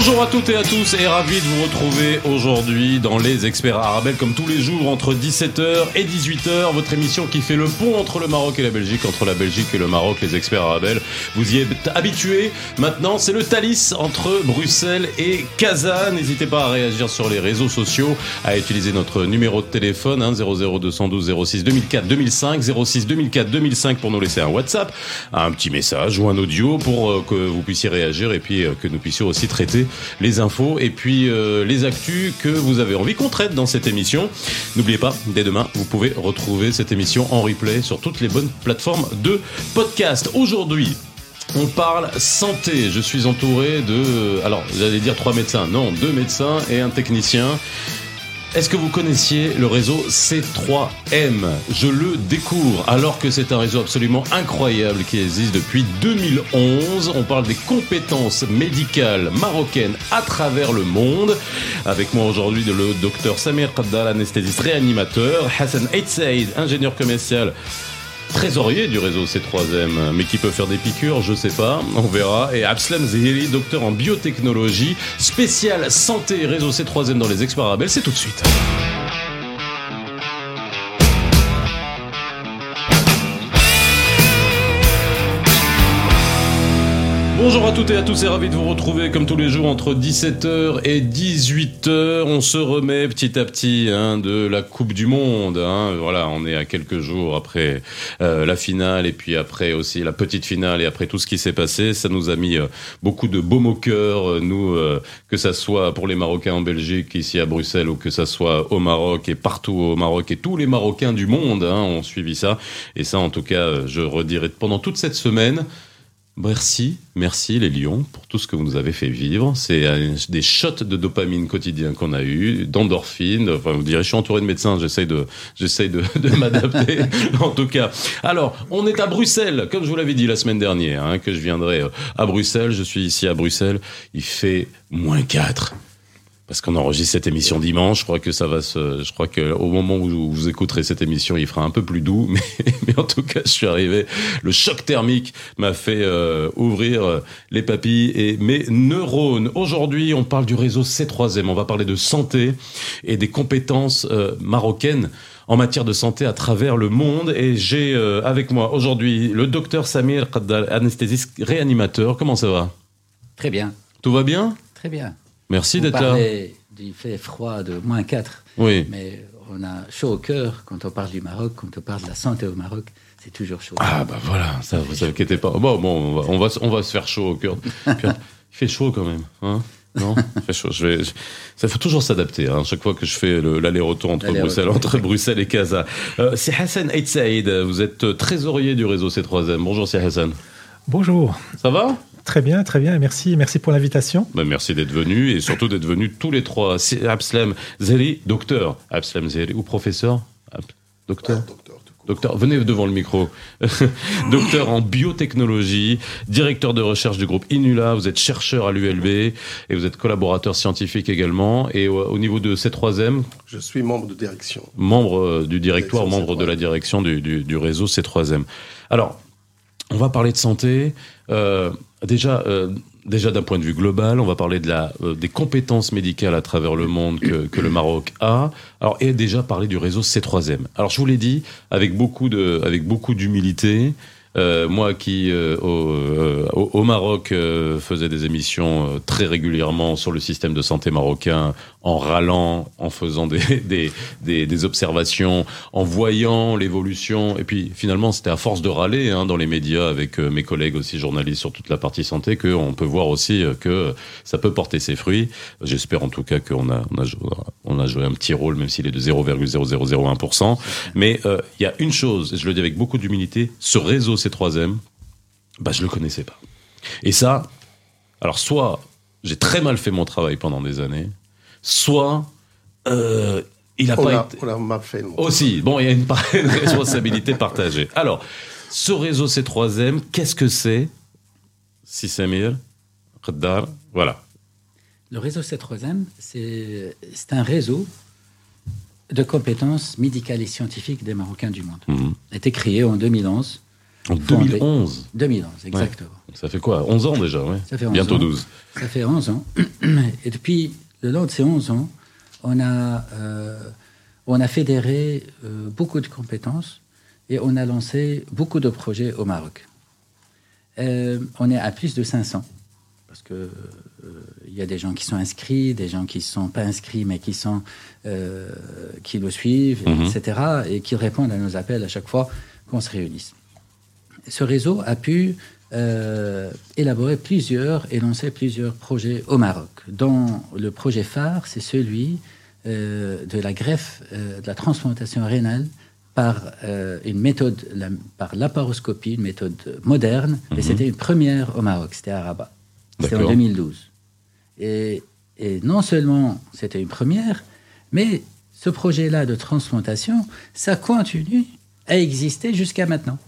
Bonjour à toutes et à tous et ravi de vous retrouver aujourd'hui dans les experts arabes comme tous les jours entre 17h et 18h votre émission qui fait le pont entre le Maroc et la Belgique entre la Belgique et le Maroc les experts arabes vous y êtes habitués. Maintenant c'est le Thalys entre Bruxelles et Casa n'hésitez pas à réagir sur les réseaux sociaux à utiliser notre numéro de téléphone hein, 00212 06 2004 2005 06 2004 2005 pour nous laisser un WhatsApp un petit message ou un audio pour euh, que vous puissiez réagir et puis euh, que nous puissions aussi traiter les infos et puis euh, les actus que vous avez envie qu'on traite dans cette émission. N'oubliez pas, dès demain, vous pouvez retrouver cette émission en replay sur toutes les bonnes plateformes de podcast. Aujourd'hui, on parle santé. Je suis entouré de, alors j'allais dire trois médecins, non, deux médecins et un technicien. Est-ce que vous connaissiez le réseau C3M Je le découvre alors que c'est un réseau absolument incroyable qui existe depuis 2011. On parle des compétences médicales marocaines à travers le monde. Avec moi aujourd'hui le docteur Samir Qaddal, anesthésiste réanimateur, Hassan Eitsaïd, ingénieur commercial trésorier du réseau C3M, mais qui peut faire des piqûres, je sais pas, on verra. Et Abslam Zehiri, docteur en biotechnologie, spécial santé réseau C3M dans les Exparabels, c'est tout de suite. Bonjour à toutes et à tous, et ravi de vous retrouver comme tous les jours entre 17h et 18h. On se remet petit à petit hein, de la Coupe du Monde. Hein. Voilà, on est à quelques jours après euh, la finale et puis après aussi la petite finale et après tout ce qui s'est passé. Ça nous a mis euh, beaucoup de baume au cœur, euh, nous, que ça soit pour les Marocains en Belgique, ici à Bruxelles, ou que ça soit au Maroc et partout au Maroc et tous les Marocains du monde hein, ont suivi ça. Et ça, en tout cas, je redirai pendant toute cette semaine. Merci, merci les lions pour tout ce que vous nous avez fait vivre. C'est des shots de dopamine quotidien qu'on a eu, d'endorphine. Enfin, vous direz, je suis entouré de médecins, j'essaye de, j'essaye de, de m'adapter. en tout cas, alors, on est à Bruxelles, comme je vous l'avais dit la semaine dernière, hein, que je viendrai euh, à Bruxelles. Je suis ici à Bruxelles. Il fait moins 4 parce qu'on enregistre cette émission dimanche. Je crois que ça va se. Je crois que au moment où vous écouterez cette émission, il fera un peu plus doux. Mais, mais en tout cas, je suis arrivé. Le choc thermique m'a fait euh, ouvrir euh, les papilles et mes neurones. Aujourd'hui, on parle du réseau C3M. On va parler de santé et des compétences euh, marocaines en matière de santé à travers le monde. Et j'ai euh, avec moi aujourd'hui le docteur Samir Qaddal, anesthésiste réanimateur. Comment ça va? Très bien. Tout va bien? Très bien. Merci d'être là. du fait froid de moins 4, Oui. mais on a chaud au cœur quand on parle du Maroc, quand on parle de la santé au Maroc, c'est toujours chaud. Ah bah voilà, ça vous inquiétez pas. Bon, bon on, va, on, va, on va se faire chaud au cœur. Puis, il fait chaud quand même, hein non, il fait chaud. Je vais, je- ça faut toujours s'adapter. Hein, chaque fois que je fais le- l'aller-retour entre. Bruxelles, entre Bruxelles et Casa. Euh, c'est Hassan Eid Saïd. Vous êtes euh, trésorier du réseau C3M. Bonjour, c'est Hassan. Bonjour. Ça va? Très bien, très bien. Merci, merci pour l'invitation. Ben, merci d'être venu et surtout d'être venus tous les trois. C'est Abslam Zeri, docteur. Abslam Zeri ou professeur? Ab- Docteur? Docteur, venez devant le micro. Docteur en biotechnologie, directeur de recherche du groupe Inula, vous êtes chercheur à l'ULB et vous êtes collaborateur scientifique également. Et au, au niveau de C3M, Je suis membre de direction. membre euh, du directoire, Direction membre de C3M. la direction du, du- du réseau C3M. Alors, on va parler de santé. Euh, déjà, euh, déjà d'un point de vue global, on va parler de la, euh, des compétences médicales à travers le monde que, le Maroc a. Alors, et déjà parler du réseau C3M. Alors, je vous l'ai dit avec beaucoup de, avec beaucoup d'humilité. Moi qui au, au- Maroc faisais des émissions très régulièrement sur le système de santé marocain en râlant, en faisant des, des, des, des observations, en voyant l'évolution. Et puis finalement, c'était à force de râler hein, dans les médias avec euh, mes collègues aussi journalistes sur toute la partie santé qu'on peut voir aussi euh, que ça peut porter ses fruits. J'espère en tout cas qu'on a, on a, on a joué un petit rôle, même s'il est de 0,0001%. Mais euh, il y a une chose, et je le dis avec beaucoup d'humilité, ce réseau C3M, bah, je le connaissais pas. Et ça, alors soit j'ai très mal fait mon travail pendant des années, soit euh, il a On pas a, été... on a mal fait. le monde. Aussi, bon, il y a une, responsabilité partagée. Alors, ce réseau C3M, qu'est-ce que c'est Si Samir, Qaddar, voilà. Le réseau C3M, c'est c'est un réseau de compétences médicales et scientifiques des Marocains du monde. Mhm. A été créé en 2011. En 2011 2011, exactement. Ça fait quoi 11 ans déjà, ouais. Ça fait 11 Bientôt ans. 12. Ça fait 11 ans. Et depuis le long de ces 11 ans, on a, euh, on a fédéré euh, beaucoup de compétences et on a lancé beaucoup de projets au Maroc. Euh, on est à plus de 500 parce que il y a des gens qui sont inscrits, des gens qui ne sont pas inscrits mais qui sont qui nous suivent, Mhm. etc. et qui répondent à nos appels à chaque fois qu'on se réunisse. Ce réseau a pu euh, élaborer plusieurs et lancer plusieurs projets au Maroc. Dont le projet phare, c'est celui euh, de la greffe, euh, de la transplantation rénale par euh, une méthode, la- par laparoscopie, une méthode moderne. Et c'était une première au Maroc, c'était à Rabat. C'était en D'accord. 2012. Et, et non seulement c'était une première, mais ce projet-là de transplantation, ça continue à exister jusqu'à maintenant.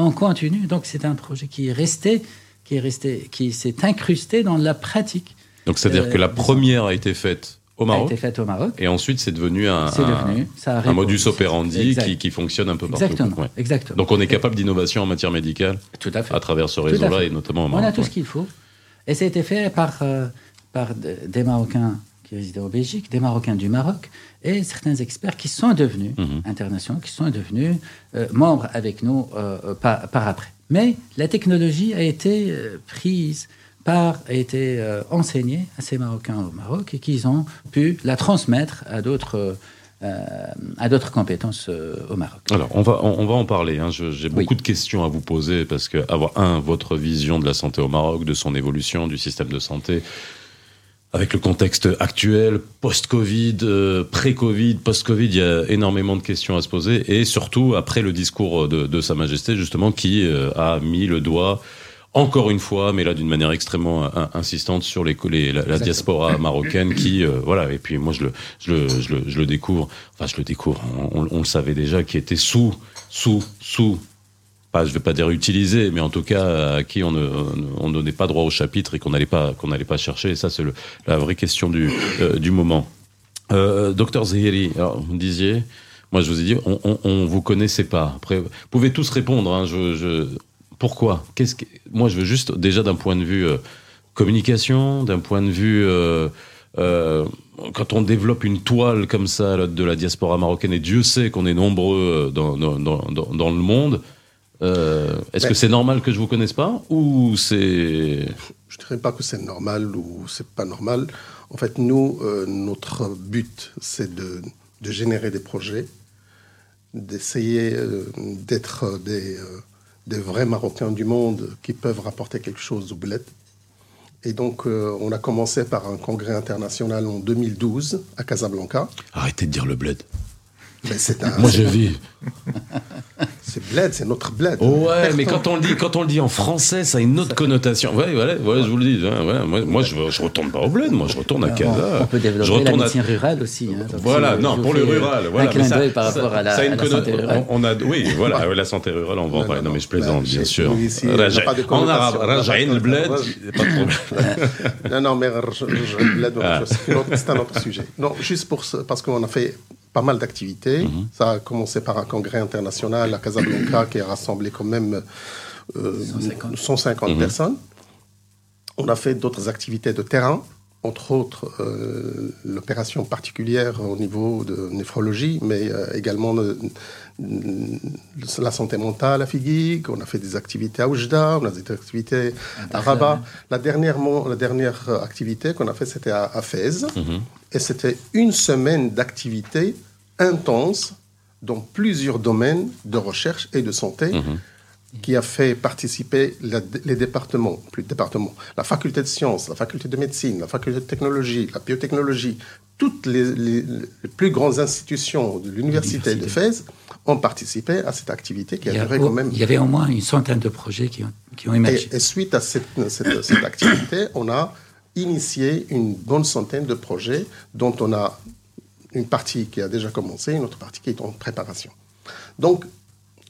On continue, donc c'est un projet qui est resté, qui est resté, qui s'est incrusté dans la pratique. Donc c'est-à-dire Euh, que la première a été faite au A Maroc été faite au Maroc. et ensuite c'est devenu un, devenu, ça a modus operandi qui, qui fonctionne un peu partout. Exactement, Ouais. exactement. Donc on est capable d'innovation en matière médicale Tout à fait. à travers ce réseau-là et notamment au On Maroc. a tout ouais. ce qu'il faut. Et ça a été fait par, euh, par de- des Marocains qui résidaient en Belgique, des Marocains du Maroc et certains experts qui sont devenus Mhm. internationaux, qui sont devenus euh, membres avec nous euh, par, par après. Mais la technologie a été euh, prise par, a été enseignée à ces Marocains au Maroc et qu'ils ont pu la transmettre à d'autres euh, à d'autres compétences euh, au Maroc. Alors, on va, on, on va en parler. hein. J'ai Oui. beaucoup de questions à vous poser parce que, avoir, un, votre vision de la santé au Maroc, de son évolution, du système de santé, avec le contexte actuel, post-Covid, euh, pré-Covid, post-Covid, il y a énormément de questions à se poser. Et surtout, après le discours de, de Sa Majesté, justement, qui euh, a mis le doigt, encore une fois, mais là d'une manière extrêmement euh, insistante, sur les, les- la, la diaspora marocaine qui, euh, voilà, et puis moi je le, je, le, je, le, je le découvre, enfin je le découvre, on, on le savait déjà, qui était sous, sous, sous pas, je vais pas dire utilisé, mais en tout cas à qui on ne on donnait pas droit au chapitre et qu'on n'allait pas qu'on n'allait pas chercher. Et ça, c'est la vraie question du euh, du moment. Euh, Docteur Zahiri, alors vous me disiez, moi je vous ai dit, on, on, vous connaissait pas. Après, vous pouvez tous répondre. Hein, pourquoi? Qu'est-ce que moi je veux juste déjà d'un point de vue euh, communication, d'un point de vue quand on développe une toile comme ça de la diaspora marocaine, et Dieu sait qu'on est nombreux dans, dans- dans le monde, euh, est-ce que c'est normal que je vous connaisse pas ou c'est Je dirais pas que c'est normal ou c'est pas normal. En fait, nous, euh, notre but, c'est de, de générer des projets, d'essayer euh, d'être des, des vrais Marocains du monde qui peuvent rapporter quelque chose au bled. Et donc, on a commencé par un congrès international en 2012 à Casablanca. Arrêtez de dire le bled. Mais c'est un, Moi je vis. c'est bled, c'est notre bled. Ouais, mais quand on le dit, quand on le dit en français, ça a une autre connotation. Ouais, voilà, ouais, je vous le dis. ouais, ouais, moi, moi, je, je retourne pas au bled, moi, je retourne à Casa. on, peut je développer la retourne à- médecine rurale aussi. hein. Voilà, si non, je pour le rural. Voilà, un clin d'œil par ça- rapport à la, ça a une à la santé rurale. On, on a, oui, voilà, la santé rurale, on va en Non, parler. Non, mais je plaisante, Bah, bien sûr. en arabe. Rajaïn le bled, pas de problème. Non, non, mais je- je- je- là, donc, Ah. c'est un autre- c'est sujet. Non, juste parce qu'on a fait pas mal d'activités. Mhm. Ça a commencé par un congrès international à Casablanca qui a rassemblé quand même euh, 150. 150 Mhm. personnes. On a fait d'autres activités de terrain, entre autres euh, l'opération particulière au niveau de néphrologie, mais euh, également le- la santé mentale à Figuig. On a fait des activités à Oujda, on a des activités à Rabat. La dernière, la dernière euh, activité qu'on a fait, c'était à, à Fès. Mhm. Et c'était une semaine d'activité intense dans plusieurs domaines de recherche et de santé Mhm. qui a fait participer la- les départements, plus départements, la faculté de sciences, la faculté de médecine, la faculté de technologie, la biotechnologie, toutes les, les- les plus grandes institutions de l'université de Fès ont participé à cette activité qui a Il y, a- duré quand même il y avait au moins une centaine de projets qui ont, qui ont émergé. et, et suite à cette, cette- cette activité, on a initié une bonne centaine de projets dont on a une partie qui a déjà commencé, une autre partie qui est en préparation. Donc,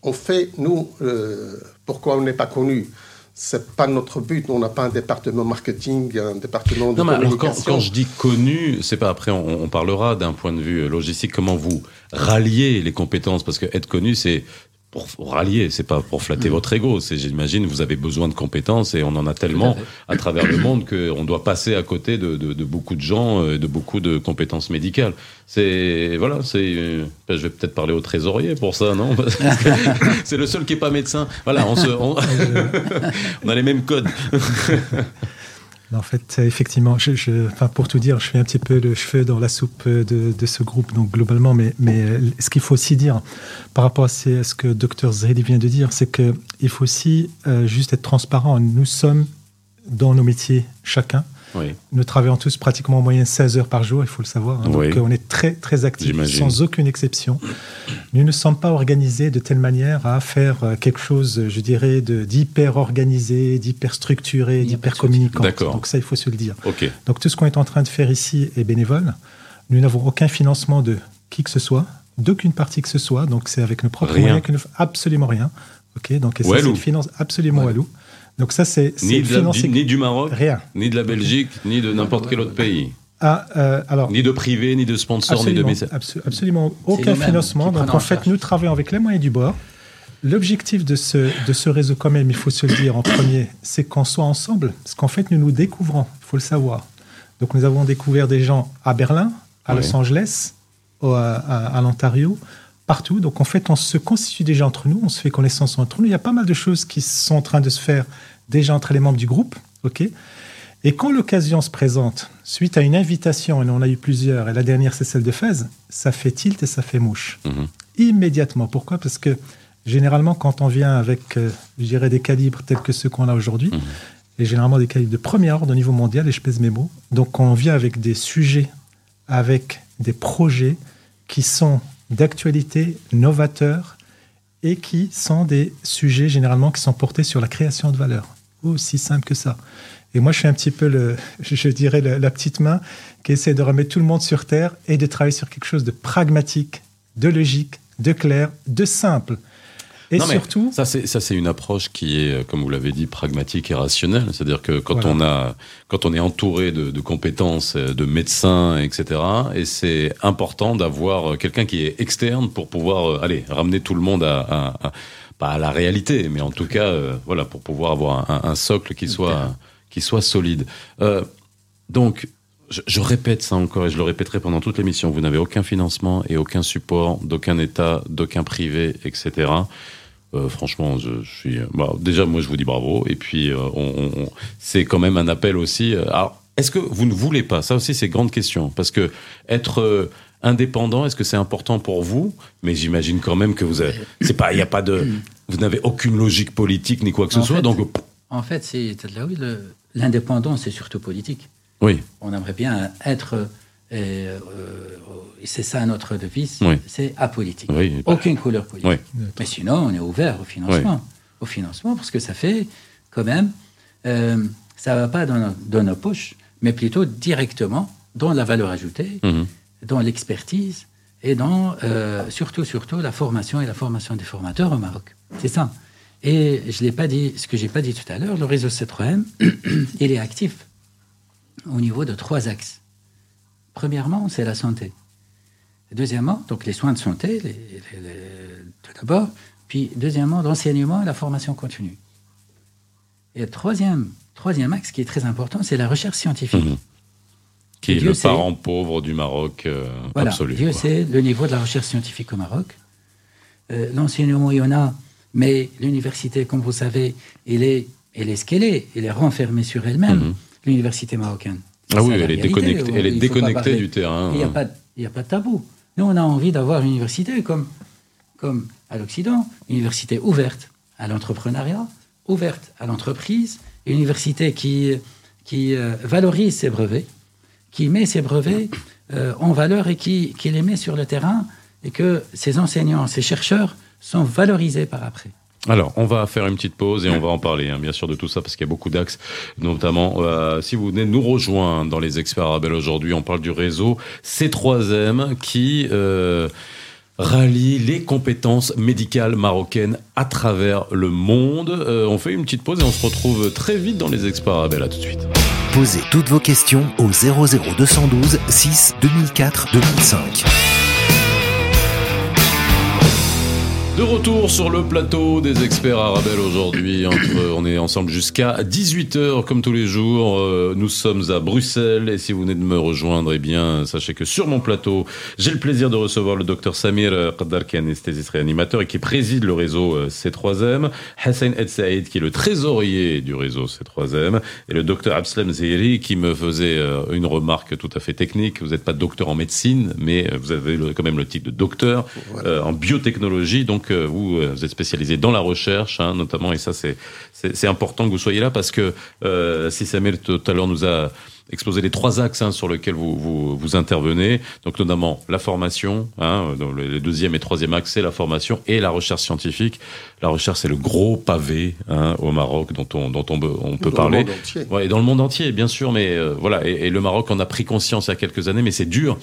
on fait, nous, euh, pourquoi on n'est pas connu? C'est pas notre but. On n'a pas un département marketing, un département de non, mais alors communication. quand, quand je dis connu, c'est pas après, on, on parlera d'un point de vue logistique, comment vous ralliez les compétences, parce que être connu, c'est pour rallier, c'est pas pour flatter votre ego. C'est, j'imagine, vous avez besoin de compétences et on en a tellement à travers le monde qu'on doit passer à côté de, de, de beaucoup de gens, euh, de beaucoup de compétences médicales. C'est voilà, c'est. euh, Je vais peut-être parler au trésorier pour ça, non? C'est le seul qui est pas médecin. Voilà, on, se, on, on a les mêmes codes. En fait, effectivement, pour tout dire, je fais un petit peu le cheveu dans la soupe de, ce groupe, donc globalement, mais, euh, ce qu'il faut aussi dire par rapport à ce, que Dr Zredi vient de dire, c'est qu'il faut aussi euh, juste être transparent. Nous sommes dans nos métiers chacun. Oui. Nous travaillons tous pratiquement en moyenne 16 heures par jour, il faut le savoir. hein. Oui. Donc euh, on est très très actifs, sans aucune exception. Nous ne sommes pas organisés de telle manière à faire euh, quelque chose, je dirais, de- d'hyper organisé, d'hyper structuré, d'hyper communicant. D'accord. Donc ça, il faut se le dire. Donc tout ce qu'on est en train de faire ici est bénévole. Nous n'avons aucun financement de qui que ce soit, d'aucune partie que ce soit. Donc c'est avec nos propres Rien. moyens que nous absolument rien. Ok. Donc et ça, c'est Walou. le finance absolument Walou. Walou. Donc ça c'est Ni, ni du Maroc, rien. ni de la Belgique, ni de n'importe quel autre pays. Ah, euh, alors Ni de privé, ni de sponsor, ni de message. abso- absolument aucun financement. Donc en en fait, nous travaillons avec les moyens du bord. L'objectif de ce, de ce réseau, quand même, il faut se le dire en premier, c'est qu'on soit ensemble, parce qu'en fait, nous nous découvrons, il faut le savoir. Donc nous avons découvert des gens à Berlin, à Oui. Los Angeles, au- à, à- à l'Ontario, partout. Donc en fait, on se constitue déjà entre nous, on se fait connaissance entre nous. Il y a pas mal de choses qui sont en train de se faire déjà entre les membres du groupe. ok et quand l'occasion se présente, suite à une invitation, et on en a eu plusieurs, et la dernière c'est celle de Fès, ça fait tilt et ça fait mouche. Mhm. Immédiatement. Pourquoi? Parce que généralement, quand on vient avec, euh, je dirais, des calibres tels que ceux qu'on a aujourd'hui, Mhm. et généralement des calibres de premier ordre au niveau mondial, et je pèse mes mots, donc on vient avec des sujets, avec des projets qui sont d'actualité, novateurs, et qui sont des sujets généralement qui sont portés sur la création de valeur. Aussi simple que ça. Et moi, je suis un petit peu, le, je dirais, la, la petite main qui essaie de remettre tout le monde sur Terre et de travailler sur quelque chose de pragmatique, de logique, de clair, de simple. Et Non, surtout, ça c'est ça c'est une approche qui est, euh, comme vous l'avez dit, pragmatique et rationnelle. C'est-à-dire que quand Voilà. on a, quand on est entouré de, de compétences, euh, de médecins, etc. Et c'est important d'avoir euh, quelqu'un qui est externe pour pouvoir, aller ramener tout le monde à, à- à- pas à la réalité, mais en tout cas, euh, voilà, pour pouvoir avoir un, un socle qui soit, qui soit solide. Euh, donc. Je, je répète ça encore et je le répéterai pendant toute l'émission. Vous n'avez aucun financement et aucun support d'aucun État, d'aucun privé, etc. Euh, franchement, je, je suis. bah, déjà, moi, je vous dis bravo. Et puis, euh, on, on- c'est quand même un appel aussi. euh, Alors, est-ce que vous ne voulez pas? Ça aussi, c'est grande question. Parce que être euh, indépendant, est-ce que c'est important pour vous? Mais j'imagine quand même que vous avez. C'est pas. Il n'y a pas de. Vous n'avez aucune logique politique ni quoi que ce En soit. fait- donc, En fait, c'est oui, l'indépendance, c'est surtout politique. oui. On aimerait bien être, euh, euh, et c'est ça notre devise, Oui. c'est apolitique. Oui. Aucune couleur politique. Oui. Mais sinon, on est ouvert au financement. Au financement, parce que ça fait quand même, euh, ça ne va pas dans nos, dans nos poches, mais plutôt directement dans la valeur ajoutée, Mhm. Dans l'expertise et dans euh, surtout, surtout la formation et la formation des formateurs au Maroc. C'est ça. Et je l'ai pas dit, ce que j'ai pas dit tout à l'heure, le réseau C3M, il est actif au niveau de trois axes. Premièrement, c'est la santé. Deuxièmement, donc les soins de santé, tout d'abord. Puis deuxièmement, l'enseignement et la formation continue. Et troisième, troisième axe qui est très important, c'est la recherche scientifique. Qui est Dieu le sait. parent pauvre du Maroc euh, Voilà, absolu. Dieu quoi. sait le niveau de la recherche scientifique au Maroc. Euh, L'enseignement, il y en a, mais l'université, comme vous savez, elle est, elle est ce qu'elle est. Elle est renfermée sur elle-même, Mhm. l'université marocaine. Ah oui, elle est déconnectée, elle est déconnectée du terrain. Il n'y a, pas de- il y a pas de tabou. Nous, on a envie d'avoir une université comme, comme à l'Occident, une université ouverte à l'entrepreneuriat, ouverte à l'entreprise, une université qui, qui euh, valorise ses brevets, qui met ses brevets euh, en valeur et qui, les met sur le terrain et que ses enseignants, ses chercheurs sont valorisés par après. Alors, on va faire une petite pause et on va en parler, hein, bien sûr, de tout ça, parce qu'il y a beaucoup d'axes. Notamment, euh, si vous venez nous rejoindre dans les experts Arabelle aujourd'hui, on parle du réseau C3M qui... euh, rallie les compétences médicales marocaines à travers le monde. On fait une petite pause et on se retrouve très vite dans les experts Arabelle. À tout de suite. Posez toutes vos questions au 00212 6 2004 2005. De retour sur le plateau des experts Arabelle aujourd'hui. On est ensemble jusqu'à 18h comme tous les jours. Euh, nous sommes à Bruxelles et si vous venez de me rejoindre, eh bien, sachez que sur mon plateau, j'ai le plaisir de recevoir le docteur Samir Qaddar qui est anesthésiste réanimateur et qui préside le réseau euh, C3M, Hassan El Saïd qui est le trésorier du réseau C3M et le docteur Abslem Zehri qui me faisait euh, une remarque tout à fait technique. Vous n'êtes pas docteur en médecine, mais vous avez quand même le titre de docteur euh, en biotechnologie. Donc vous, euh, vous êtes spécialisé dans la recherche, hein, notamment, et ça c'est important que vous soyez là parce que euh, si Samuel tout à l'heure nous a exposé les trois axes hein, sur lesquels vous, vous, vous intervenez, donc notamment la formation, hein, le deuxième et troisième axe c'est la formation et la recherche scientifique. La recherche c'est le gros pavé hein, au Maroc dont on, dont on, peut- on peut Dans parler. le monde entier. Ouais, et dans le monde entier, bien sûr, mais euh, voilà. Et, et le Maroc en a pris conscience il y a quelques années, mais c'est dur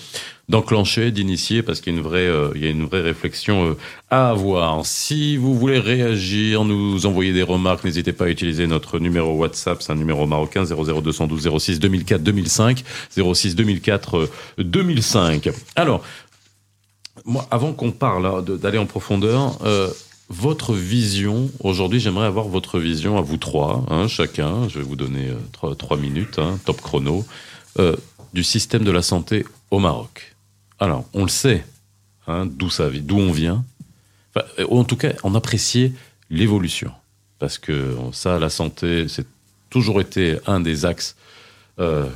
d'enclencher, d'initier, parce qu'il y a une vraie, euh, il y a une vraie réflexion euh, à avoir. Si vous voulez réagir, nous envoyer des remarques, n'hésitez pas à utiliser notre numéro WhatsApp, c'est un numéro marocain 00212 06 2004 2005 06 2004 euh, 2005. Alors, moi, avant qu'on parle d'aller en profondeur, euh, votre vision, aujourd'hui, j'aimerais avoir votre vision à vous trois, hein, chacun, je vais vous donner euh, trois, trois minutes, hein, top chrono, euh, du système de la santé au Maroc. Alors, on le sait, hein, d'où ça d'où on vient, Enfin, euh, en tout cas, on appréciait l'évolution. Parce que ça, la santé, c'est toujours été un des axes euh,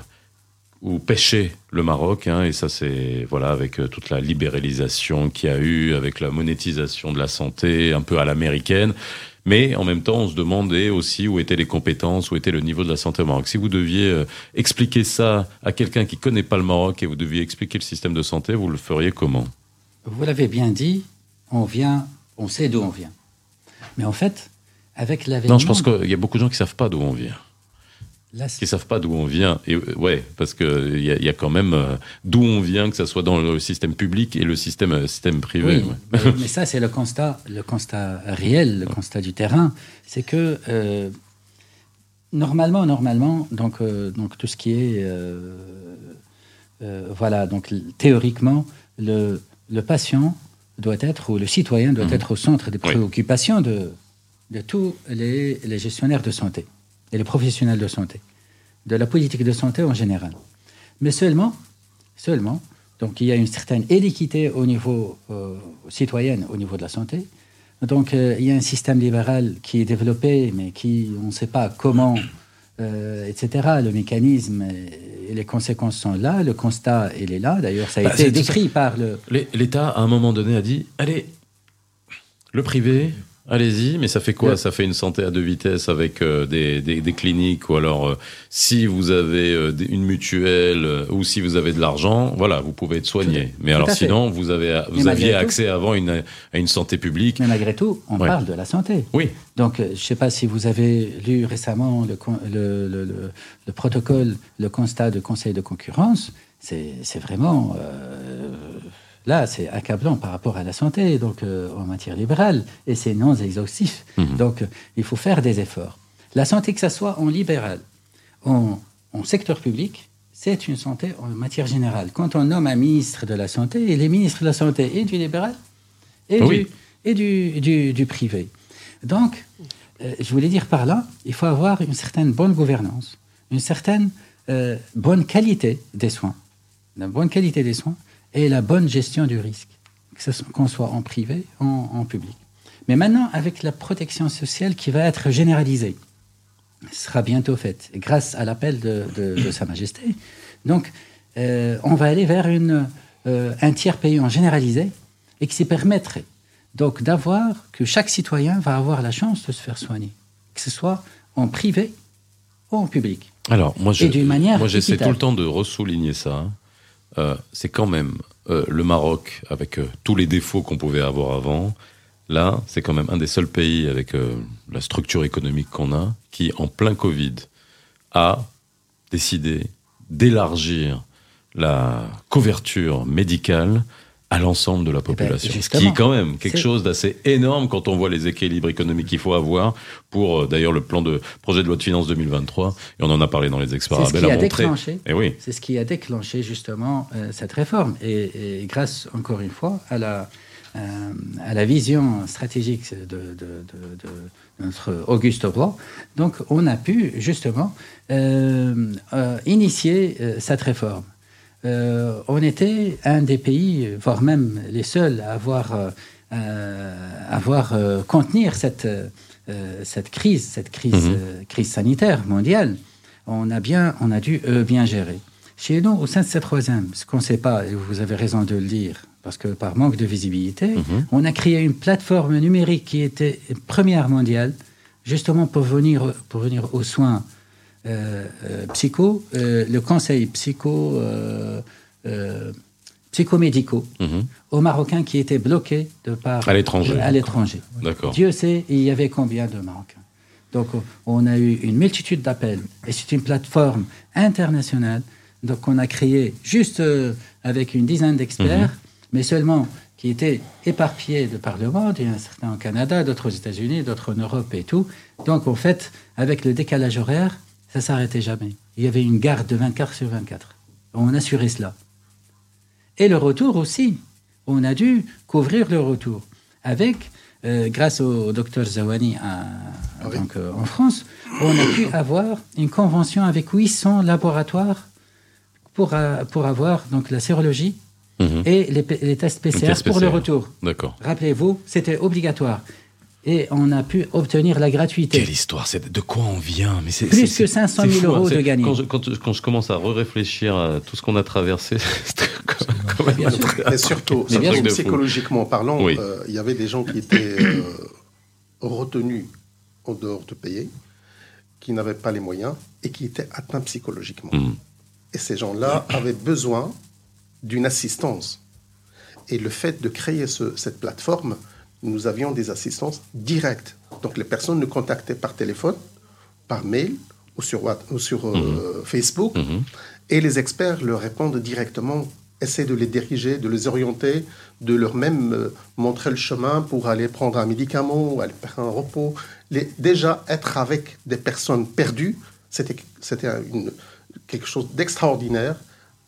où pêchait le Maroc, hein, et ça c'est voilà avec euh, toute la libéralisation qu'il y a eu, avec la monétisation de la santé un peu à l'américaine, mais en même temps on se demandait aussi où étaient les compétences, où était le niveau de la santé au Maroc. Si vous deviez euh, expliquer ça à quelqu'un qui connaît pas le Maroc et vous deviez expliquer le système de santé, vous le feriez comment? Vous l'avez bien dit, on vient, on sait d'où on vient. Mais en fait, avec l'avènement... Non, je pense qu'il y a beaucoup de gens qui savent pas d'où on vient. Qui savent pas d'où on vient. Et euh, ouais, parce que il y, y a quand même euh, d'où on vient, que ça soit dans le système public et le système euh, système privé. Oui, ouais. mais, ça, c'est le constat, le constat réel, le constat du terrain. C'est que euh, normalement, normalement, donc, euh, donc tout ce qui est, euh, euh, voilà, donc théoriquement, le, le patient doit être, ou le citoyen doit Mhm. être au centre des Oui. préoccupations de, de tous les, les gestionnaires de santé et les professionnels de santé, de la politique de santé en général. Mais seulement, seulement, donc il y a une certaine inéquité au niveau euh, citoyen, au niveau de la santé. Donc euh, il y a un système libéral qui est développé, mais qui, on ne sait pas comment, euh, etc. Le mécanisme et, les conséquences sont là, le constat, il est là. D'ailleurs, ça a Bah, été décrit par le... L'État, à un moment donné, a dit allez, le privé, allez-y, mais ça fait quoi Ça fait une santé à deux vitesses avec euh, des, des- des cliniques, ou alors euh, si vous avez euh, une mutuelle ou si vous avez de l'argent, voilà, vous pouvez être soigné. Mais tout alors sinon, vous, avez, vous aviez tout- accès avant une, à une santé publique. Mais malgré tout, on Ouais. parle de la santé. Oui, Donc, je ne sais pas si vous avez lu récemment le, le, le- le- le protocole, le constat de conseil de concurrence. C'est c'est vraiment. Là, c'est accablant par rapport à la santé, donc euh, en matière libérale, et c'est non exhaustif. Mhm. Donc, euh, il faut faire des efforts. La santé, que ce soit en libéral, en, en secteur public, c'est une santé en matière générale. Quand on nomme un ministre de la Santé, il est ministre de la Santé et du libéral et, Oui. du, et du, du- du privé. Donc, euh, je voulais dire par là, il faut avoir une certaine bonne gouvernance, une certaine bonne qualité des soins, la bonne qualité des soins et la bonne gestion du risque, soit- qu'on soit en privé, en, en public. Mais maintenant, avec la protection sociale qui va être généralisée, sera bientôt faite, grâce à l'appel de, de- de Sa Majesté. Donc, euh, on va aller vers une, euh, un tiers payant généralisé et qui permettrait donc d'avoir que chaque citoyen va avoir la chance de se faire soigner, que ce soit en privé ou en public. Alors, moi, je, Et d'une manière moi, j'essaie tout le temps de ressouligner ça. hein. Euh, c'est quand même euh, le Maroc, avec euh, tous les défauts qu'on pouvait avoir avant. Là, c'est quand même un des seuls pays avec la structure économique qu'on a, qui, en plein Covid, a décidé d'élargir la couverture médicale à l'ensemble de la Eh ben, population. Ce qui est quand même quelque chose d'assez énorme quand on voit les équilibres économiques qu'il faut avoir pour, euh, d'ailleurs, le plan de projet de loi de finances 2023. Et on en a parlé dans les experts C'est ce qui a montré. déclenché. Et oui. C'est ce qui a déclenché justement euh, cette réforme. Et, et grâce, encore une fois, à la, euh, à la vision stratégique de, de- de- de notre Auguste Roy, donc on a pu justement euh, euh, initier euh, cette réforme. Euh, on était un des pays, voire même les seuls à avoir, euh, avoir euh, contenir cette, euh, cette crise, cette crise, Mhm. crise sanitaire mondiale. On a bien, on a dû bien gérer. Chez nous, au sein de cette troisième, ce qu'on ne sait pas, et vous avez raison de le dire, parce que par manque de visibilité, Mhm. on a créé une plateforme numérique qui était première mondiale, justement pour venir, pour venir aux soins psycho, euh, le conseil psycho, euh, euh, psychomédicaux Mhm. aux Marocains qui étaient bloqués de par À l'étranger. À l'étranger. D'accord. Dieu sait, il y avait combien de Marocains. Donc, on a eu une multitude d'appels. Et c'est une plateforme internationale. Donc, on a créé juste euh, avec une dizaine d'experts, Mhm. mais seulement qui étaient éparpillés de par le monde. Il y en a certains au Canada, d'autres aux États-Unis, d'autres en Europe et tout. Donc, en fait, avec le décalage horaire, ça s'arrêtait jamais. Il y avait une garde de 24 sur 24. On assurait cela. Et le retour aussi. On a dû couvrir le retour. Avec, euh, grâce au docteur Zawani à- Ah oui. donc, euh, en France, on a pu avoir une convention avec 800 laboratoires pour, euh, pour avoir donc, la sérologie Mhm. et les, tests PCR tests pour le retour. D'accord. Rappelez-vous, c'était obligatoire. Et on a pu obtenir la gratuité. Quelle histoire, c'est de quoi on vient mais c'est, Plus c'est- que 500 c'est 000 fou, euros de gagner. Quand je, quand, je- quand je commence à réfléchir à tout ce qu'on a traversé, Bien sûr. Mais surtout, Mais bien psychologiquement parlant, Oui. euh, il y avait des gens qui étaient euh, retenus en dehors de payer, qui n'avaient pas les moyens et qui étaient atteints psychologiquement. Mhm. Et ces gens-là avaient besoin d'une assistance. Et le fait de créer ce- cette plateforme, nous avions des assistances directes. Donc les personnes nous contactaient par téléphone, par mail ou sur, What- ou sur euh, Facebook. Mhm. Et les experts leur répondent directement, essaient de les diriger, de les orienter, de leur même euh, montrer le chemin pour aller prendre un médicament ou aller faire un repos. Les- déjà, être avec des personnes perdues, c'était quelque chose d'extraordinaire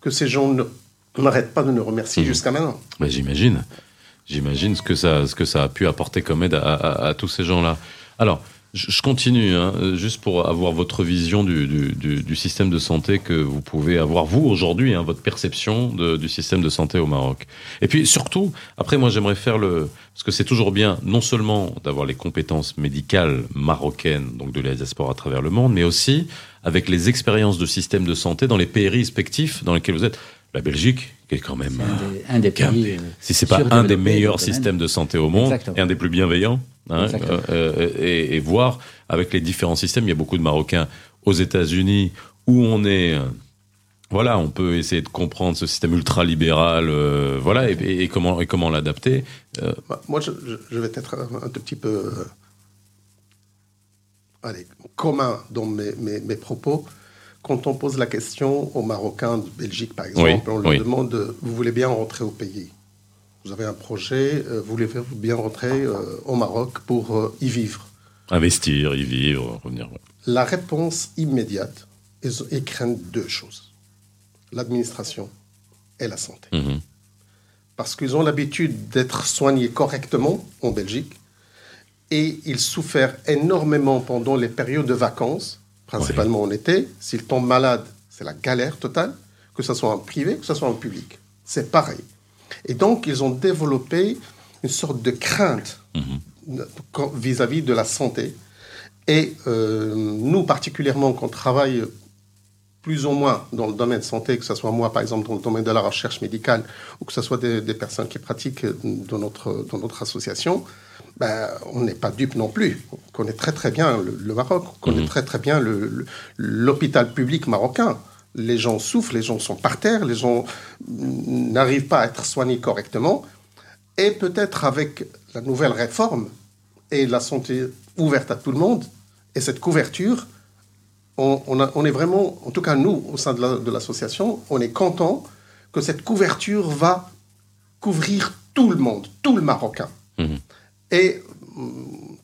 que ces gens n'arrêtent pas de nous remercier Mhm. jusqu'à maintenant. Bah, j'imagine. J'imagine ce que ça, ce que ça a pu apporter comme aide à, à- à tous ces gens-là. Alors, je, continue, hein, juste pour avoir votre vision du, du- du- du système de santé que vous pouvez avoir, vous, aujourd'hui, hein, votre perception de- du système de santé au Maroc. Et puis, surtout, après, moi, j'aimerais faire le... Parce que c'est toujours bien, non seulement d'avoir les compétences médicales marocaines, donc de la diaspora à travers le monde, mais aussi avec les expériences de système de santé dans les pays respectifs dans lesquels vous êtes. La Belgique, qui est quand même... C'est un des, un des Qu'un pays. des- euh, si c'est pas un des meilleurs systèmes de santé au monde Exactement. et un des plus bienveillants, hein, euh, euh, et, et voir avec les différents systèmes, il y a beaucoup de Marocains aux États-Unis où on est, voilà, on peut essayer de comprendre ce système ultra-libéral, euh, voilà, et, et- et comment et comment l'adapter. Euh, Bah, Moi, je, vais être un, un tout petit peu euh, allez, commun dans mes, mes- mes propos. Quand on pose la question aux Marocains de Belgique, par exemple, Oui, on leur oui. demande Vous voulez bien rentrer au pays? Vous avez un projet, euh, voulez-vous bien rentrer euh, au Maroc pour euh, y vivre? Investir, y vivre, revenir. ouais. La réponse immédiate, ils, ils craignent deux choses l'administration et la santé. Mhm. parce qu'ils ont l'habitude d'être soignés correctement en Belgique et ils souffrent énormément pendant les périodes de vacances, principalement en été. S'ils tombent malades, c'est la galère totale, que ce soit en privé, que ce soit en public. C'est pareil. Et donc, ils ont développé une sorte de crainte quand- vis-à-vis de la santé. Et euh, nous, particulièrement, qu'on travaille plus ou moins dans le domaine de santé, que ce soit moi, par exemple, dans le domaine de la recherche médicale, ou que ce soit des, des personnes qui pratiquent dans notre, dans notre association, ben, on n'est pas dupe non plus. On connaît très très bien le, le Maroc, on connaît très très bien l'hôpital public marocain. Les gens souffrent, les gens sont par terre, les gens n'arrivent pas à être soignés correctement. Et peut-être avec la nouvelle réforme et la santé ouverte à tout le monde, et cette couverture, on, on a- on est vraiment, en tout cas nous, au sein de la- de l'association, on est content que cette couverture va couvrir tout le monde, tout le Marocain. Mhm et mm,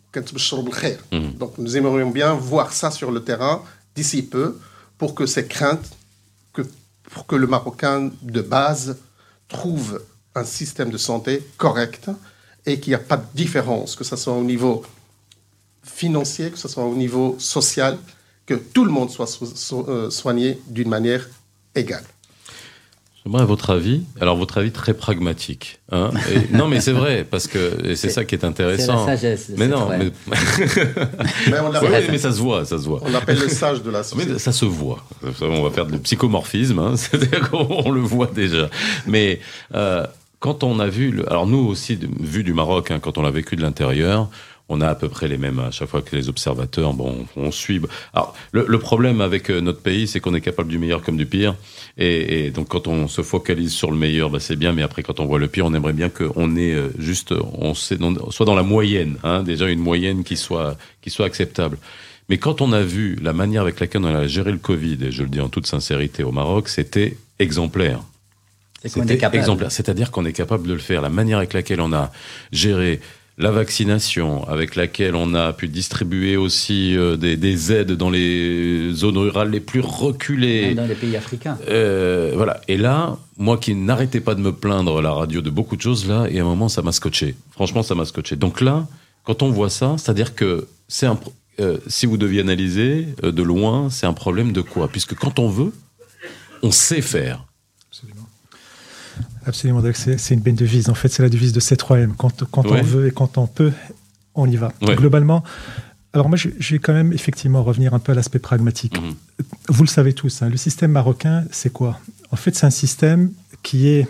mhm. donc nous aimerions bien voir ça sur le terrain d'ici peu pour que ces craintes, que, pour que le Marocain de base trouve un système de santé correct et qu'il n'y a pas de différence, que ce soit au niveau financier, que ce soit au niveau social, que tout le monde soit euh, soigné d'une manière égale. J'aimerais votre avis. Alors, votre avis très pragmatique. hein. Et- non, mais c'est vrai, parce que c'est ça qui est C'est la intéressant. sagesse. mais c'est non, mais, Mais on Oui, mais ça se voit, ça se voit. on l'appelle le sage de la Mais société. ça se voit. On va faire du psychomorphisme, hein. c'est-à-dire qu'on le voit déjà. Mais euh, quand on a vu, le, alors nous aussi, vu du Maroc, hein, quand on l'a vécu de l'intérieur, on a à peu près les mêmes à chaque fois que les observateurs. Bon, on suit. Alors, le, le problème avec euh, notre pays, c'est qu'on est capable du meilleur comme du pire. Et, et donc, quand on se focalise sur le meilleur, bah, c'est bien. Mais après, quand on voit le pire, on aimerait bien qu'on ait euh, juste, on sait, soit dans la moyenne, hein, déjà une moyenne qui soit, qui soit acceptable. Mais quand on a vu la manière avec laquelle on a géré le Covid, et je le dis en toute sincérité au Maroc, c'était exemplaire. C'était exemplaire. C'est-à-dire qu'on est capable de le faire. La manière avec laquelle on a géré la vaccination, avec laquelle on a pu distribuer aussi euh, des, des aides dans les zones rurales les plus reculées. Même dans les pays africains. Euh, voilà. Et là, moi qui n'arrêtais pas de me plaindre à la radio de beaucoup de choses, là, et à un moment, ça m'a scotché. Franchement, ça m'a scotché. Donc là, quand on voit ça, c'est-à-dire que c'est un. euh, si vous deviez analyser euh, de loin, c'est un problème de quoi? Puisque quand on veut, on sait faire. Absolument. C'est une belle devise. En fait, c'est la devise de C3M. Quand, quand Ouais. on veut et quand on peut, on y va. Ouais. Globalement, alors moi, je, je vais quand même effectivement revenir un peu à l'aspect pragmatique. Mhm. Vous le savez tous, hein, le système marocain, c'est quoi? En fait, c'est un système qui est,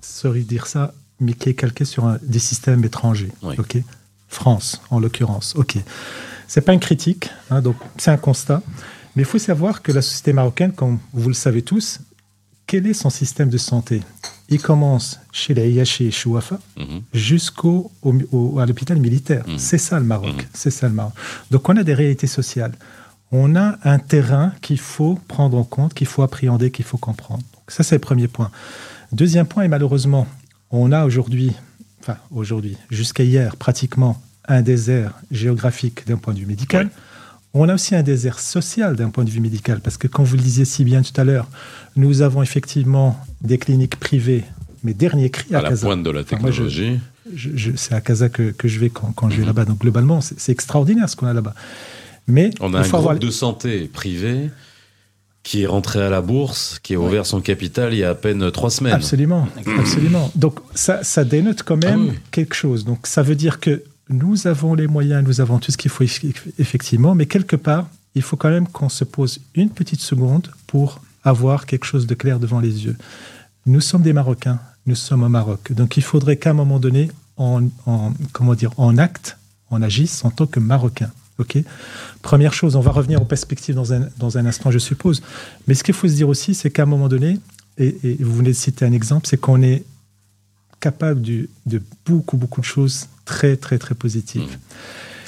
sorry de dire ça, mais qui est calqué sur un- des systèmes étrangers. Oui. Ok? France, en l'occurrence. Ok. C'est pas une critique, hein, donc c'est un constat. Mais il faut savoir que la société marocaine, comme vous le savez tous, quel est son système de santé? Il commence chez les chez Wafa Mhm. jusqu'au au- au- à l'hôpital militaire. Mhm. C'est ça le Maroc. Mhm. C'est ça le Maroc. Donc on a des réalités sociales. On a un terrain qu'il faut prendre en compte, qu'il faut appréhender, qu'il faut comprendre. Donc ça c'est le premier point. Deuxième point, et malheureusement, on a aujourd'hui, enfin aujourd'hui, jusqu'à hier, pratiquement un désert géographique d'un point de vue médical. Ouais. On a aussi un désert social d'un point de vue médical, parce que comme vous le disiez si bien tout à l'heure, nous avons effectivement des cliniques privées, mais dernier cri à, À la Casa. pointe de la Enfin, moi, je- technologie. je- je- c'est à Casa que, que je vais quand, quand je vais là-bas. Donc globalement, c'est extraordinaire ce qu'on a là-bas. Mais On a un groupe avoir de santé privé qui est rentré à la bourse, qui a ouvert son capital il y a à peine trois semaines. absolument, absolument. Donc ça, ça dénote quand même Ah oui. quelque chose. Donc ça veut dire que nous avons les moyens, nous avons tout ce qu'il faut eff- effectivement, mais quelque part, il faut quand même qu'on se pose une petite seconde pour avoir quelque chose de clair devant les yeux. Nous sommes des Marocains, nous sommes au Maroc. Donc il faudrait qu'à un moment donné, en, en- comment dire, en acte, on agisse en tant que Marocains. Ok? Première chose, on va revenir aux perspectives dans un, dans un instant, je suppose. Mais ce qu'il faut se dire aussi, c'est qu'à un moment donné, et, vous venez de citer un exemple, c'est qu'on est capable de beaucoup, beaucoup de choses très, très, très positives.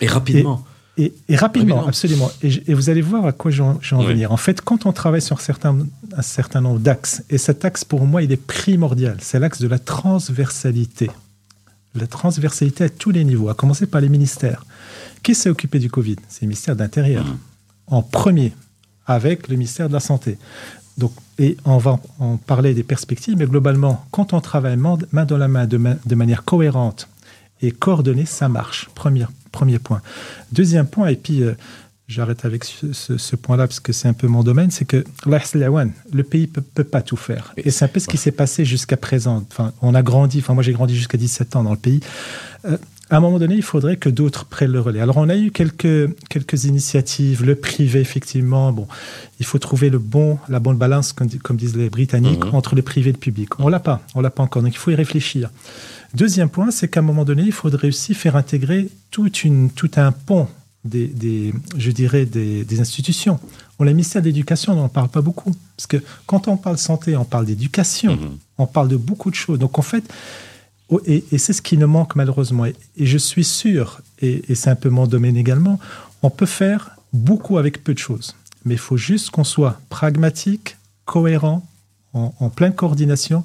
Et rapidement. Et, et rapidement, Rapidement. absolument. Et, vous allez voir à quoi j'en je vais en Oui. venir. En fait, quand on travaille sur certains, un certain nombre d'axes, et cet axe, pour moi, il est primordial, c'est l'axe de la transversalité. La transversalité à tous les niveaux, à commencer par les ministères. Qui s'est occupé du Covid? C'est le ministère de l'Intérieur, Mhm. en premier, avec le ministère de la Santé. Donc, et on va en parler des perspectives, mais globalement, quand on travaille main main dans la main, de, ma- de manière cohérente et coordonnée, ça marche. Premier, premier point. Deuxième point, et puis euh, j'arrête avec ce, ce- ce point-là parce que c'est un peu mon domaine, c'est que le pays ne peut, peut pas tout faire. Et c'est un peu ce qui s'est passé jusqu'à présent. Enfin, on a grandi, enfin moi j'ai grandi jusqu'à 17 ans dans le pays. Euh, à un moment donné, il faudrait que d'autres prennent le relais. Alors, on a eu quelques, quelques initiatives, le privé, effectivement. Bon, il faut trouver le bon, la bonne balance, comme, comme disent les Britanniques, Mhm. entre le privé et le public. On l'a pas, on l'a pas encore. Donc, il faut y réfléchir. Deuxième point, c'est qu'à un moment donné, il faudrait aussi faire intégrer toute une, tout un pont des, des je dirais, des, des institutions. On a le ministère de l'Éducation, on n'en parle pas beaucoup. Parce que quand on parle santé, on parle d'éducation, Mhm. on parle de beaucoup de choses. Donc, en fait, Et, et c'est ce qui nous manque malheureusement. Et, et je suis sûr, et, et c'est un peu mon domaine également, on peut faire beaucoup avec peu de choses. Mais il faut juste qu'on soit pragmatique, cohérent, en, en pleine coordination,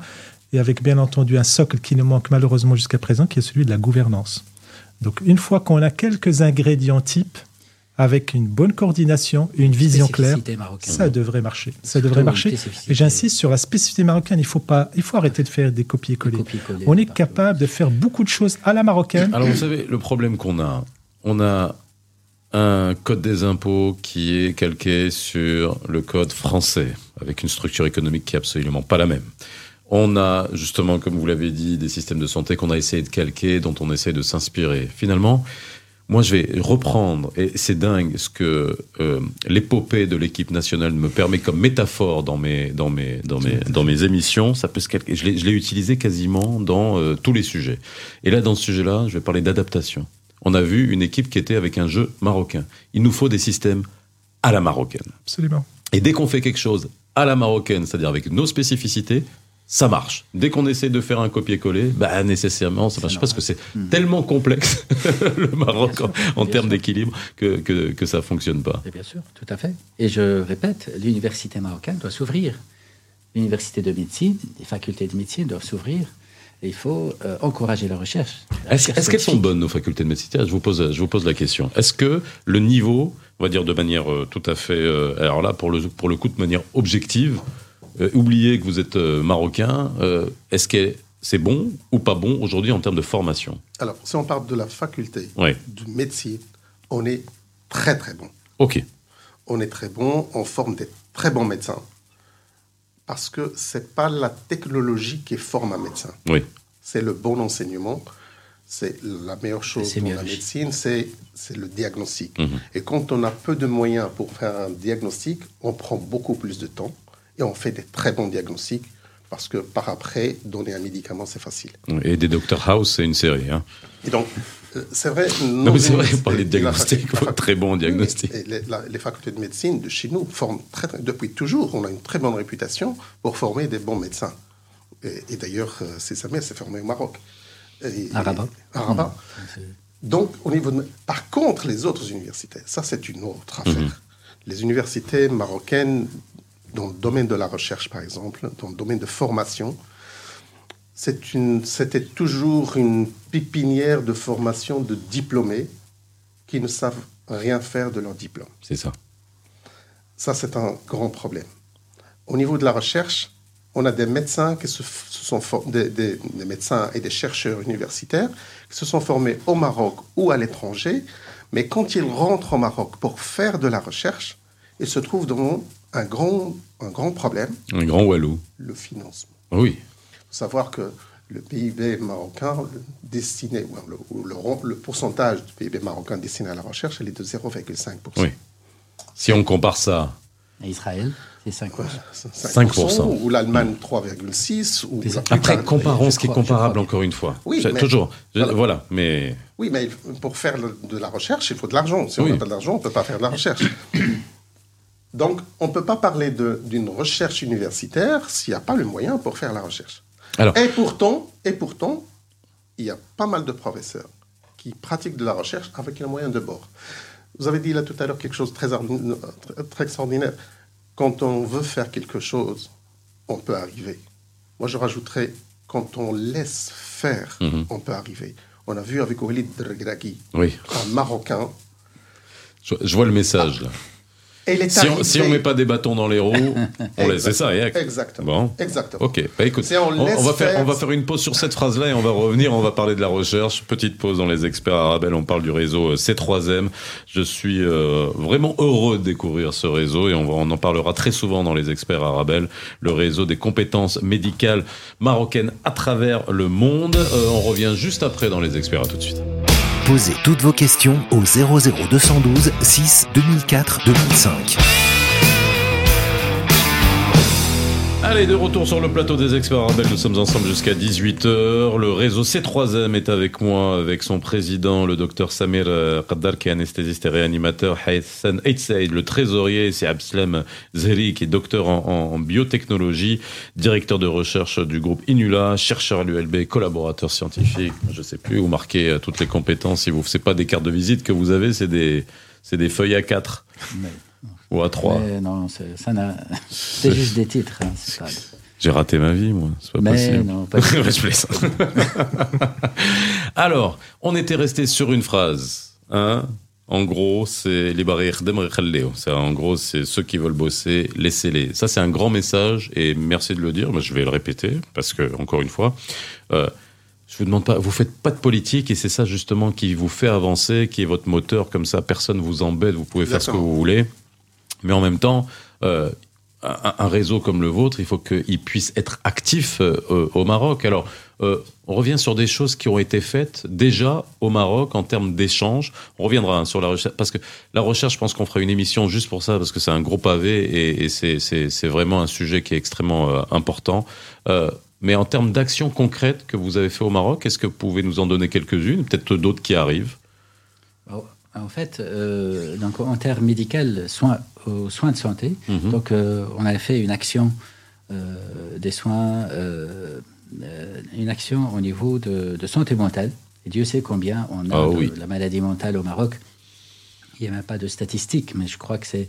et avec bien entendu un socle qui nous manque malheureusement jusqu'à présent, qui est celui de la gouvernance. Donc une fois qu'on a quelques ingrédients types, avec une bonne coordination et une vision claire, marocaine. ça devrait marcher. Ça devrait marcher. Et j'insiste sur la spécificité marocaine. Il faut pas, il faut arrêter de faire des copier-coller. On est capable de faire beaucoup de choses à la marocaine. Alors vous savez, le problème qu'on a, on a un code des impôts qui est calqué sur le code français, avec une structure économique qui est absolument pas la même. On a justement, comme vous l'avez dit, des systèmes de santé qu'on a essayé de calquer, dont on essaie de s'inspirer. Finalement, moi je vais reprendre, et c'est dingue ce que euh, l'épopée de l'équipe nationale me permet comme métaphore dans mes, dans mes, dans mes, dans mes émissions. Ça peut se calquer. Je l'ai utilisé quasiment dans euh, tous les sujets. Et là, dans ce sujet-là, je vais parler d'adaptation. On a vu une équipe qui était avec un jeu marocain. Il nous faut des systèmes à la marocaine. Absolument. Et dès qu'on fait quelque chose à la marocaine, c'est-à-dire avec nos spécificités, ça marche. Dès qu'on essaie de faire un copier-coller, bah, nécessairement, ça marche parce que c'est tellement complexe, le Maroc, en, termes d'équilibre, que, que, que ça fonctionne pas. Et bien sûr, tout à fait. Et je répète, l'université marocaine doit s'ouvrir. L'université de médecine, les facultés de médecine doivent s'ouvrir. Et il faut euh, encourager la recherche. La Est-ce qu'elles sont bonnes, nos facultés de médecine? Je vous, pose, je vous pose la question. Est-ce que le niveau, on va dire de manière euh, tout à fait. euh, alors là, pour le, pour le coup, de manière objective, euh, oubliez que vous êtes euh, marocain, euh, est-ce que c'est bon ou pas bon aujourd'hui en termes de formation? Alors, si on parle de la faculté Oui. de médecine, on est très très bon. Ok. On est très bon, on forme des très bons médecins. Parce que c'est pas la technologie qui forme un médecin. Oui. c'est le bon enseignement. C'est la meilleure chose pour la médecine, c'est c'est le diagnostic. Mhm. Et quand on a peu de moyens pour faire un diagnostic, on prend beaucoup plus de temps et on fait des très bons diagnostics parce que par après, donner un médicament, c'est facile. Et des Dr House, c'est une série. Hein. Et donc, euh, c'est vrai. Non, mais c'est vrai, parler de la diagnostic, la fac- très bon diagnostic. Les, la- les facultés de médecine de chez nous forment très, très- depuis toujours, on a une très bonne réputation pour former des bons médecins. Et, et d'ailleurs, euh, c'est Samuel s'est formé au Maroc. Et- À Rabat. À Rabat. Donc, au niveau de... Par contre, les autres universités, ça c'est une autre affaire. Les universités marocaines, dans le domaine de la recherche par exemple, dans le domaine de formation, c'était toujours une pépinière de formation de diplômés qui ne savent rien faire de leur diplôme. C'est ça. Ça, c'est un grand problème. Au niveau de la recherche, on a des médecins qui se, sont des, des- des médecins et des chercheurs universitaires qui se sont formés au Maroc ou à l'étranger, mais quand ils rentrent au Maroc pour faire de la recherche, ils se trouvent devant un grand, un grand problème, Un grand Walou. le financement. Oui. Il faut savoir que le PIB marocain le destiné, ou le, ou le le pourcentage du PIB marocain destiné à la recherche, elle est de 0,5%. Oui. Si on compare ça, Et Israël, c'est 5 5%. Ou l'Allemagne 3,6%. Ou la après, comparons ce qui est comparable encore une fois. Oui, mais- Toujours. Voilà. voilà. Mais Oui, mais pour faire de la recherche, il faut de l'argent. Si on n'a pas d'argent, on ne peut pas faire de la recherche. Donc, on ne peut pas parler d'une recherche universitaire s'il n'y a pas le moyen pour faire la recherche. Alors- et, pourtant, et pourtant, il y a pas mal de professeurs qui pratiquent de la recherche avec un moyen de bord. Vous avez dit là tout à l'heure quelque chose de très, ordin- très- très extraordinaire. Quand on veut faire quelque chose, on peut arriver. Moi, je rajouterais, quand on laisse faire, Mhm. on peut arriver. On a vu avec Walid Draghi, oui, un Marocain, je, je vois le message là. Et il est Si on, si on met pas des bâtons dans les roues, on laisse. C'est ça, Yak. Exactement. Bon. Exactement. Ok, bah écoute, on on, laisse on va faire, faire- on va faire une pause sur cette phrase-là et on va revenir, on va parler de la recherche. Petite pause dans les experts Arabel, on parle du réseau euh, C3M. Je suis euh, vraiment heureux de découvrir ce réseau et on, va- on en parlera très souvent dans les experts Arabel, le réseau des compétences médicales marocaines à travers le monde. Euh, on revient juste après dans les experts, à tout de suite. Posez toutes vos questions au 00212 6 2004 2005. Allez, de retour sur le plateau des experts nous sommes ensemble jusqu'à 18h. Le réseau C3M est avec moi, avec son président, le docteur Samir euh, Qaddar, qui est anesthésiste et réanimateur, Hassan Eitsaid, le trésorier, c'est Abslem Zeri, qui est docteur en, biotechnologie, directeur de recherche du groupe Inula, chercheur à l'ULB, collaborateur scientifique, je sais plus où marquer euh, toutes les compétences. Si vous c'est pas des cartes de visite que vous avez, c'est des, des feuilles à 4 Mais, ou à 3. mais non, c'est- ça n'a- c'est juste des titres. hein, c'est pas- J'ai raté ma vie, moi. C'est pas Mais possible. non, pas du tout. Je plaisante. Alors, on était resté sur une phrase. Hein en gros, c'est les barrières en gros, c'est ceux qui veulent bosser, laissez-les. Ça, c'est un grand message et merci de le dire. Mais je vais le répéter parce que, encore une fois, euh, je vous demande pas, vous faites pas de politique et c'est ça justement qui vous fait avancer, qui est votre moteur. Comme ça, personne vous embête, vous pouvez faire ce que vous voulez. Mais en même temps, euh, un, réseau comme le vôtre, il faut qu'il puisse être actif euh, au Maroc. Alors, euh, on revient sur des choses qui ont été faites déjà au Maroc en termes d'échanges. On reviendra hein, sur la recherche, parce que la recherche, je pense qu'on fera une émission juste pour ça, parce que c'est un gros pavé et, c'est- vraiment un sujet qui est extrêmement important. Mais en termes d'actions concrètes que vous avez fait au Maroc, est-ce que vous pouvez nous en donner quelques-unes, peut-être d'autres qui arrivent? En fait, euh, donc en termes médicaux, soins, aux soins de santé, Mhm. donc euh, on a fait une action euh, des soins, euh, euh, une action au niveau de, de santé mentale. Et Dieu sait combien on a Ah de oui. la maladie mentale au Maroc. Il n'y a même pas de statistiques, mais je crois que c'est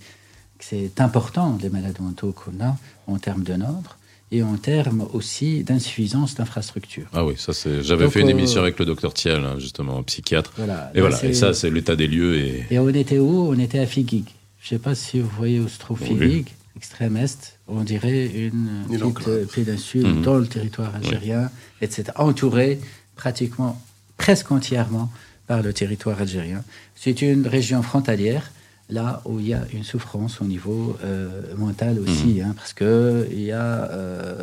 que c'est important les malades mentaux qu'on a en termes de nombre et en termes aussi d'insuffisance d'infrastructures. Ah oui, ça c'est. J'avais fait une euh, émission avec le docteur Thiel, hein, justement, psychiatre. Voilà. Et Là, voilà, et ça c'est l'état des lieux et. Et on était où? On était à Figuig. Je ne sais pas si vous voyez où se trouve Oui. Figuig, extrême est. On dirait une, Une petite euh, péninsule Mhm. dans le territoire algérien, etc. Entourée pratiquement, presque entièrement par le territoire algérien. C'est une région frontalière, là où il y a une souffrance au niveau euh, mental aussi, hein, parce que il y a euh,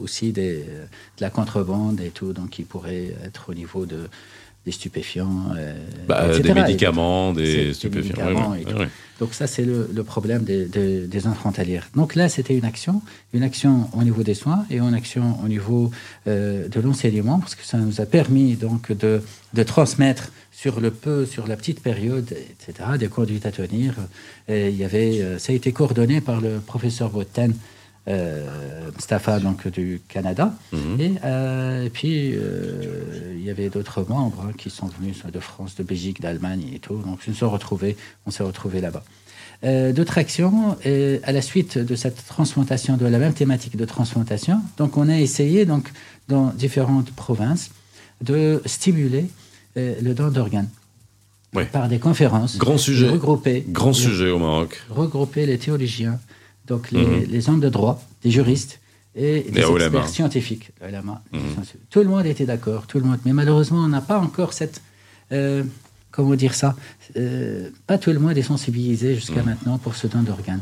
aussi des, de la contrebande et tout, donc qui pourrait être au niveau de des stupéfiants, euh, Bah, etc. des médicaments, des des stupéfiants. médicaments tout. ouais. donc ça, c'est le, le problème des, des, des zones frontalières. Donc là, c'était une action, une action au niveau des soins et une action au niveau euh, de l'enseignement, parce que ça nous a permis donc de, de transmettre sur le peu, sur la petite période, etc., des conduites à tenir. Et il y avait, euh, ça a été coordonné par le professeur Botten, euh, Mustafa, donc du Canada. Mhm. Et, euh, et puis, euh, il y avait d'autres membres hein, qui sont venus soit de France, de Belgique, d'Allemagne et tout. Donc, ils se sont retrouvés, on s'est retrouvés là-bas. Euh, d'autres actions, euh, à la suite de cette transplantation, de la même thématique de transplantation, donc on a essayé, donc, dans différentes provinces, de stimuler euh, le don d'organes Ouais. par des conférences. Grand sujet. Regrouper, Grand de- sujet au Maroc. regrouper les théologiens, donc les, Mhm. les hommes de droit, des juristes et des Les experts scientifiques. Les Mhm. Tout le monde était d'accord, tout le monde. Mais malheureusement, on n'a pas encore cette. euh, comment dire ça Euh, Pas tout le monde est sensibilisé jusqu'à Mhm. maintenant pour ce don d'organes.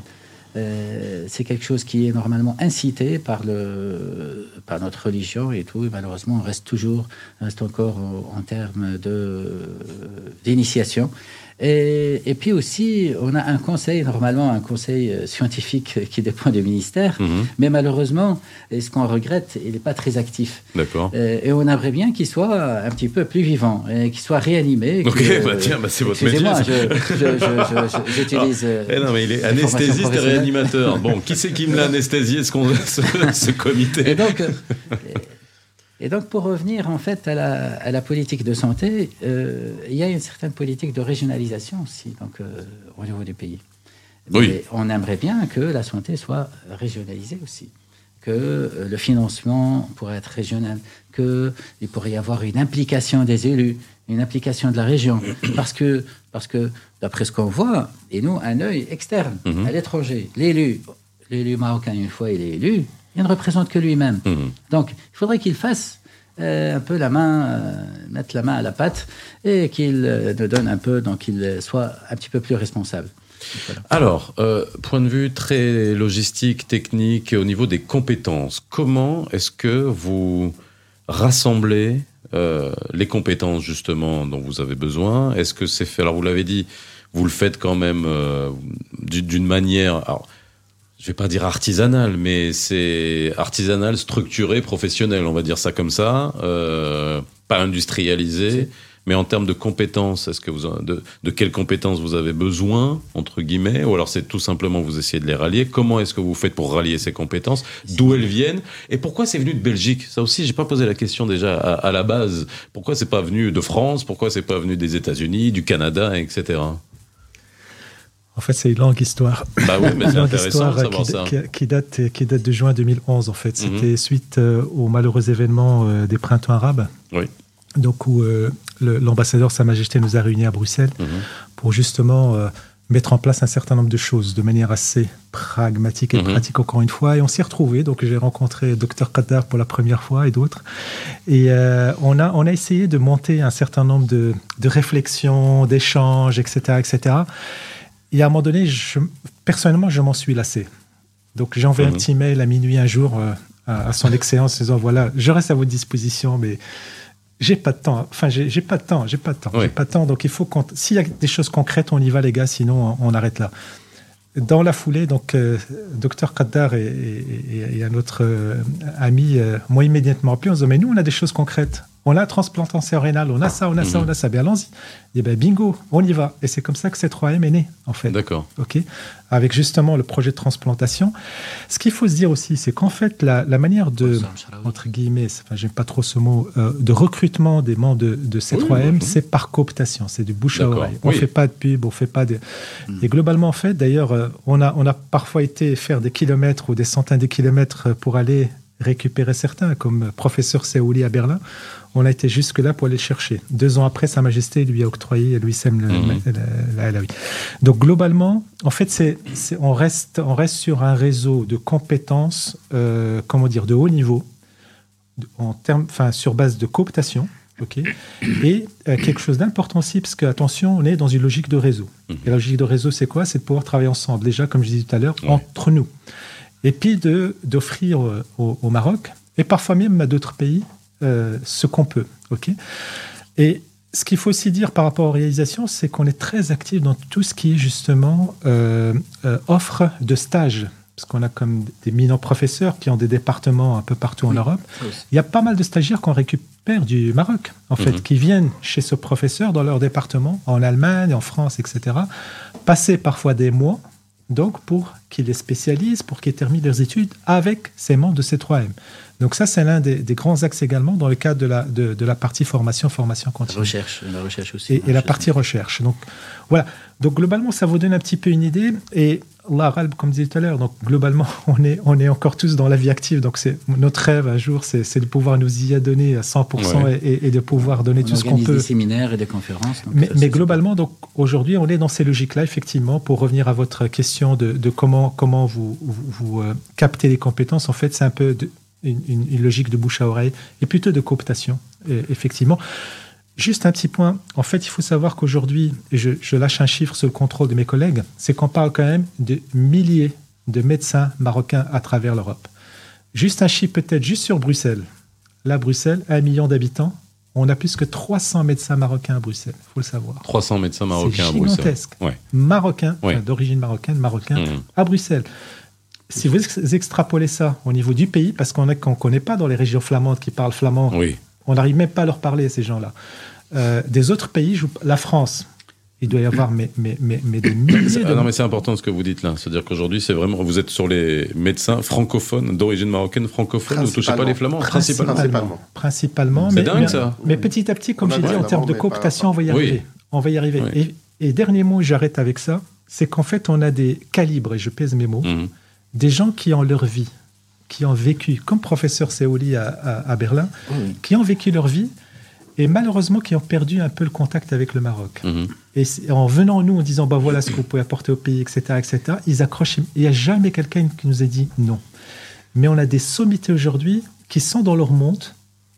Euh, c'est quelque chose qui est normalement incité par, le, par notre religion et tout. Et malheureusement, on reste toujours, reste encore en, en termes de- d'initiation. Et, et puis aussi, on a un conseil, normalement un conseil euh, scientifique qui dépend du ministère, Mhm. mais malheureusement, et ce qu'on regrette, il n'est pas très actif. D'accord. Euh, et on aimerait bien qu'il soit un petit peu plus vivant, et qu'il soit réanimé. Ok, que- bah tiens, bah c'est votre Excusez-moi, métier. je- je- j'utilise. euh, Eh non, mais il est anesthésiste et réanimateur. Bon, qui c'est qui me l'a anesthésié, ce, ce, ce Et comité donc, euh, et donc, pour revenir en fait à la, à la politique de santé, euh, il y a une certaine politique de régionalisation aussi, donc euh, au niveau du pays. Oui. Mais on aimerait bien que la santé soit régionalisée aussi, que euh, le financement pourrait être régional, qu'il pourrait y avoir une implication des élus, une implication de la région, parce que, parce que d'après ce qu'on voit, et nous, un œil externe Mhm. à l'étranger, l'élu, l'élu marocain, une fois il est élu, il ne représente que lui-même. Mhm. Donc, il faudrait qu'il fasse euh, un peu la main, euh, mettre la main à la pâte et qu'il euh, nous donne un peu, donc qu'il soit un petit peu plus responsable. Voilà. Alors, euh, point de vue très logistique, technique, au niveau des compétences, comment est-ce que vous rassemblez les compétences justement dont vous avez besoin? Est-ce que c'est fait? Alors, vous l'avez dit, vous le faites quand même du- d'une manière. Alors, je vais pas dire artisanale, mais c'est artisanal, structuré, professionnel, on va dire ça comme ça, euh, pas industrialisé. Mais en termes de compétences, est-ce que vous de, de quelles compétences vous avez besoin entre guillemets, ou alors c'est tout simplement vous essayez de les rallier? Comment est-ce que vous faites pour rallier ces compétences? D'où elles viennent? Et pourquoi c'est venu de Belgique? Ça aussi, j'ai pas posé la question déjà à, à la base. Pourquoi c'est pas venu de France? Pourquoi c'est pas venu des États-Unis, du Canada, etc. En fait, c'est une longue histoire. Bah oui, mais Une longue histoire savoir qui, ça. qui- qui date, qui date de juin 2011, en fait. Mhm. C'était suite euh, au malheureux événement euh, des printemps arabes. Oui. Donc, où euh, l'ambassadeur Sa Majesté nous a réunis à Bruxelles Mhm. pour justement euh, mettre en place un certain nombre de choses de manière assez pragmatique et Mhm. pratique, encore une fois. Et on s'y retrouvés. Donc, j'ai rencontré Dr Qaddar pour la première fois et d'autres. Et euh, on, a, on a essayé de monter un certain nombre de, de réflexions, d'échanges, etc., etc. Et à un moment donné, je, personnellement, je m'en suis lassé. Donc, j'ai envoyé Mhm. un petit mail à minuit un jour euh, à, à son excellence en disant voilà, je reste à votre disposition, mais j'ai pas de temps. Enfin, j'ai pas de temps. J'ai pas de temps. Oui. J'ai pas de temps. Donc, il faut qu'on. S'il y a des choses concrètes, on y va, les gars. Sinon, on, on arrête là. Dans la foulée, donc, euh, docteur Kaddar et, et- et- et un autre euh, ami euh, m'ont immédiatement appelé en disant Mais nous, on a des choses concrètes. On a la transplantation rénale, on a ça, on a ça, Mhm. on a ça. Bien, allons-y. Et ben, bingo, on y va. Et c'est comme ça que C3M est né, en fait D'accord. ok, avec justement le projet de transplantation. Ce qu'il faut se dire aussi, c'est qu'en fait, la, la manière de, entre guillemets, enfin, j'aime pas trop ce mot, euh, de recrutement des membres de, de C3M, Oui, c'est par cooptation, c'est du bouche à oreille. On oui. fait pas de pub, on fait pas de. Et globalement, en fait, d'ailleurs, euh, on a, on a parfois été faire des kilomètres ou des centaines de kilomètres pour aller récupérer certains, comme professeur Seouli à Berlin. On a été jusque-là pour aller le chercher. Deux ans après, Sa Majesté lui a octroyé Louis Sem le, Mhm. la-. Donc globalement, en fait, c'est, on, reste, on reste sur un réseau de compétences, euh, comment dire, de haut niveau, en termes, enfin, sur base de cooptation. ok et euh, quelque chose d'important aussi, parce que attention, on est dans une logique de réseau. Mhm. Et la logique de réseau, c'est quoi? C'est de pouvoir travailler ensemble, déjà, comme je disais tout à l'heure, Ouais. entre nous. Et puis d'offrir au, au Maroc, et parfois même à d'autres pays, euh, ce qu'on peut. ok? Et ce qu'il faut aussi dire par rapport aux réalisations, c'est qu'on est très actif dans tout ce qui est justement euh, euh, offre de stage. Parce qu'on a comme des minants professeurs qui ont des départements un peu partout en. Europe. Il y a pas mal de stagiaires qu'on récupère du Maroc, en fait, Mhm. qui viennent chez ce professeur dans leur département, en Allemagne, en France, etc., passer parfois des mois, donc pour qu'ils les spécialisent, pour qu'ils terminent leurs études avec ces membres de C3M. Donc ça, c'est l'un des, des grands axes également dans le cadre de la, de, de la partie formation, formation La continue recherche, la recherche aussi. et, et la partie recherche. Donc voilà. Donc globalement, ça vous donne un petit peu une idée. Et Allah comme disait tout à l'heure, donc globalement, on est, on est encore tous dans la vie active. Donc c'est notre rêve un jour, c'est de pouvoir nous y adonner à 100% Ouais. et, et de pouvoir donner On tout ce qu'on peut. des séminaires et des conférences. Mais, ça, mais globalement, donc aujourd'hui, on est dans ces logiques-là, effectivement, pour revenir à votre question de, de comment, comment vous, vous, vous, euh, captez les compétences. En fait, c'est un peu de- une, une- une logique de bouche à oreille et plutôt de cooptation, euh, effectivement. Juste un petit point. En fait, il faut savoir qu'aujourd'hui, et je, je lâche un chiffre sur le contrôle de mes collègues, c'est qu'on parle quand même de milliers de médecins marocains à travers l'Europe. Juste un chiffre peut-être juste sur Bruxelles. Là, Bruxelles, un million d'habitants. On a plus que 300 médecins marocains à Bruxelles, il faut le savoir. 300 médecins marocains à C'est Bruxelles. gigantesque. Ouais. Marocains, Ouais. enfin, d'origine marocaine, marocains, Mhm. à Bruxelles. Si vous ex- extrapolez ça au niveau du pays, parce qu'on ne connaît pas dans les régions flamandes qui parlent flamand, Oui. on n'arrive même pas à leur parler, ces gens-là. Euh, des autres pays, la France, il doit y avoir mais, mais, mais, mais des milliers Ah non, mais c'est important ce que vous dites là. C'est-à-dire qu'aujourd'hui, c'est vraiment. Vous êtes sur les médecins francophones, d'origine marocaine francophone, vous ne touchez pas les flamands Principalement. Principalement. C'est mais, dingue, mais- ça. Mais petit à petit, comme j'ai dit, en termes de cooptation, on va y Oui. arriver. On va y arriver. Oui. Et, et dernier mot, j'arrête avec ça, c'est qu'en fait, on a des calibres, et je pèse mes mots, Mhm. des gens qui ont leur vie, qui ont vécu, comme professeur Seouli à, à- à Berlin, qui ont vécu leur vie et malheureusement qui ont perdu un peu le contact avec le Maroc. Mhm. Et en venant nous en disant bah voilà ce que vous pouvez apporter au pays, etc., etc., ils accrochent. Il n'y a jamais quelqu'un qui nous a dit non. Mais on a des sommités aujourd'hui qui sont dans leur monde,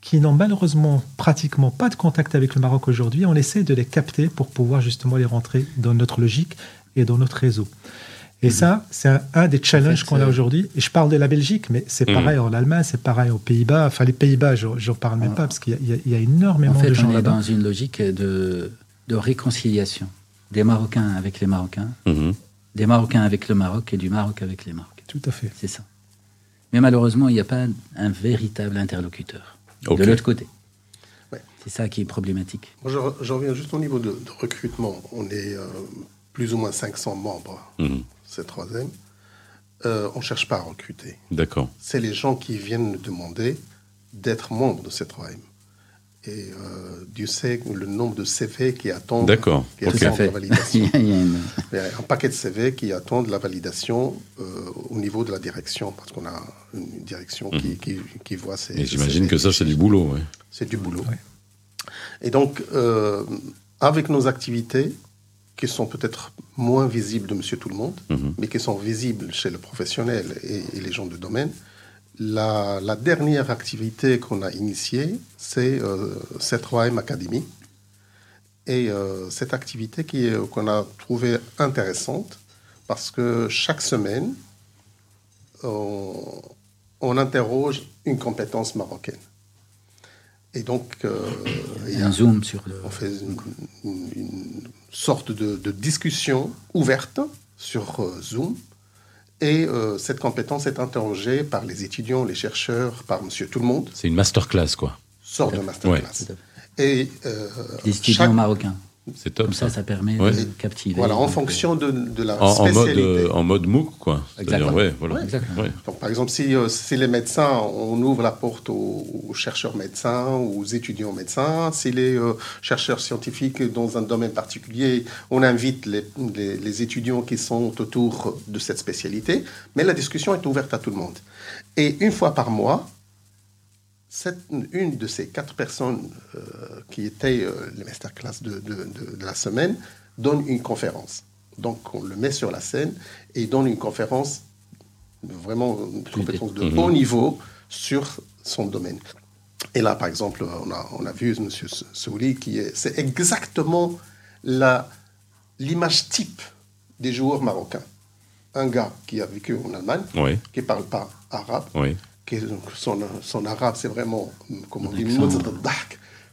qui n'ont malheureusement pratiquement pas de contact avec le Maroc aujourd'hui. On essaie de les capter pour pouvoir justement les rentrer dans notre logique et dans notre réseau. Et ça, c'est un, un des challenges fait, qu'on a euh, aujourd'hui. Et je parle de la Belgique, mais c'est Mhm. pareil en Allemagne, c'est pareil aux Pays-Bas. Enfin, les Pays-Bas, j'en j'en parle même pas parce qu'il y, a- il y a- énormément En fait, de gens on est là-bas. dans une logique de, de réconciliation des Marocains avec les Marocains, Mhm. des Marocains avec le Maroc et du Maroc avec les Marocains. Tout à fait. C'est ça. Mais malheureusement, il n'y a pas un véritable interlocuteur de l'autre côté. Ouais. C'est ça qui est problématique. Moi, je, re- je reviens juste au niveau de, de recrutement. On est euh, plus ou moins 500 membres, Mhm. c'est troisième. Euh, on ne cherche pas à recruter. D'accord. C'est les gens qui viennent nous demander d'être membres de cette 3M. Et euh, Dieu sait le nombre de CV qui attendent, D'accord. qui attendent la validation. Il y a- une- un paquet de CV qui attendent la validation euh, au niveau de la direction, parce qu'on a une direction qui, qui, qui voit ces. Mhm. Et j'imagine CV. que ça, c'est du boulot. ouais. C'est du boulot. Ouais. Et donc, euh, avec nos activités, qui sont peut-être moins visibles de Monsieur Tout le Monde, Mhm. mais qui sont visibles chez le professionnel et, et les gens de domaine, la, la dernière activité qu'on a initiée, c'est euh, C3M Academy. Et euh, cette activité est- qu'on a trouvée intéressante, parce que chaque semaine, on, on interroge une compétence marocaine. Et donc, euh, il y a- un zoom sur le. on fait une, une- une sorte de, de discussion ouverte sur euh, Zoom. Et euh, cette compétence est interrogée par les étudiants, les chercheurs, par monsieur tout le monde, C'est une masterclass, quoi. sort de masterclass. Et euh, Les étudiants chaque- marocains. C'est top. Comme ça, ça. ça permet Ouais. de captiver. voilà, en Donc, fonction de, de la En, en mode, spécialité. euh, en mode MOOC, quoi. Exactement. ouais, voilà. Ouais. Exactement. Ouais. Donc, par exemple, si, euh, si les médecins, on ouvre la porte aux, aux chercheurs médecins, aux étudiants médecins. Si les euh, chercheurs scientifiques dans un domaine particulier, on invite les, les- les étudiants qui sont autour de cette spécialité. Mais la discussion est ouverte à tout le monde. Et une fois par mois, cette- une de ces quatre personnes euh, qui étaient euh, les masterclass de, de, de- de la semaine donne une conférence. Donc, on le met sur la scène et il donne une conférence vraiment une compétence de Mhm. haut niveau sur son domaine. Et là, par exemple, on a, on a vu M. Souli qui est, c'est exactement la, l'image type des joueurs marocains. Un gars qui a vécu en Allemagne, Oui, qui ne parle pas arabe, oui. Qui est- donc, son, son arabe, c'est vraiment, comme on dit,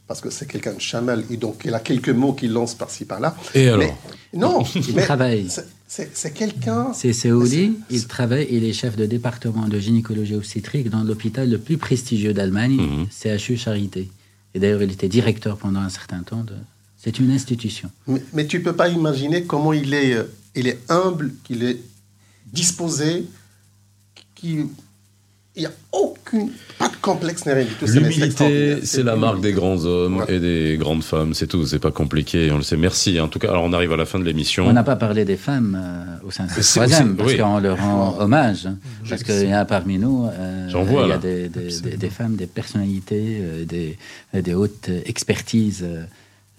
parce que c'est quelqu'un de chamal, et donc il a quelques mots qu'il lance par-ci par-là. Et alors? Mais- Non, Il mais travaille. c'est- quelqu'un. C'est Seouli, c'est- il travaille, il est chef de département de gynécologie obstétrique dans l'hôpital le plus prestigieux d'Allemagne, Mhm. CHU Charité. Et d'ailleurs, il était directeur pendant un certain temps. De... C'est une institution. Mais, mais tu peux pas imaginer comment il est, euh, il est humble, qu'il est disposé, qu'il n'y a aucune, pas de complexe ni rien du tout. L'humilité, c'est la marque des grands hommes Ouais. et des grandes femmes, c'est tout, c'est pas compliqué, on le sait. Merci. En tout cas, alors on arrive à la fin de l'émission. On n'a pas parlé des femmes euh, au sein de ce troisième, parce oui. qu'on leur rend hommage. hein, parce qu'il y a parmi nous, euh, J'en vois, il y là. a des, des- des- des femmes, des personnalités, euh, des, des hautes expertises euh,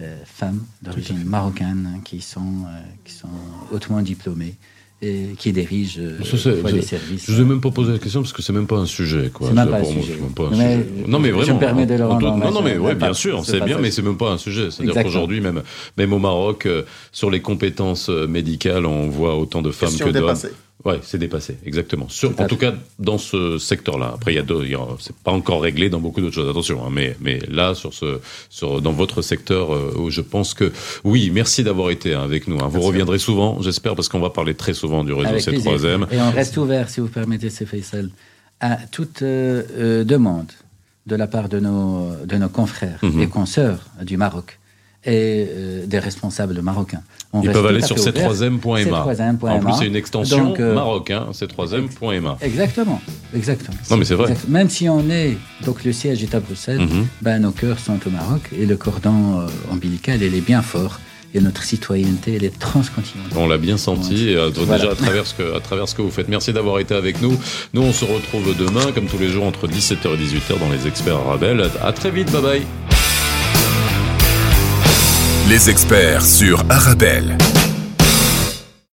euh, femmes d'origine marocaine hein, qui sont, euh, qui sont hautement diplômées et qui dirigent euh, Ça, je- services. Je vous ai même pas posé la question parce que c'est même pas un sujet. Quoi. C'est même Ça, pas un sujet. c'est même pas un Mais sujet. Non, mais je me vraiment. permets de le en rendre Non, non, mais ouais, bien sûr, ce c'est bien, passage. mais c'est même pas un sujet. C'est-à-dire qu'aujourd'hui, même, même au Maroc, euh, sur les compétences euh, médicales, on voit autant de femmes Question que d'hommes. Ouais, c'est dépassé, exactement. Sur, en tout cas, dans ce secteur-là. Après, il y a c'est pas encore réglé dans beaucoup d'autres choses. Attention, hein, mais mais là, sur ce, sur dans votre secteur, euh, je pense que oui, merci d'avoir été hein, avec nous. hein. Vous Merci. reviendrez souvent, j'espère, parce qu'on va parler très souvent du réseau Avec plaisir. C3M. Et on reste ouvert, si vous permettez, c'est Faisal, à toute euh, euh, demande de la part de nos, de nos confrères Mhm. et consoeurs du Maroc et euh, des responsables marocains. On Ils peuvent aller sur fait ouverts. c3m.ma. C3m.ma. En plus, c'est une extension Donc, euh, Maroc, hein, c3m.ma. Exactement, exactement. Non, mais c'est vrai. Exact- Même si on est, donc le siège est à Bruxelles, Mhm. ben, nos cœurs sont au Maroc et le cordon euh, ombilical, il est bien fort et notre citoyenneté, elle est transcontinentale. On l'a bien senti euh, Voilà. déjà à travers, ce que, à travers ce que vous faites. Merci d'avoir été avec nous. Nous, on se retrouve demain, comme tous les jours, entre 17h et 18h dans les experts Arabelle. À très vite, bye bye. Les experts sur Arabelle.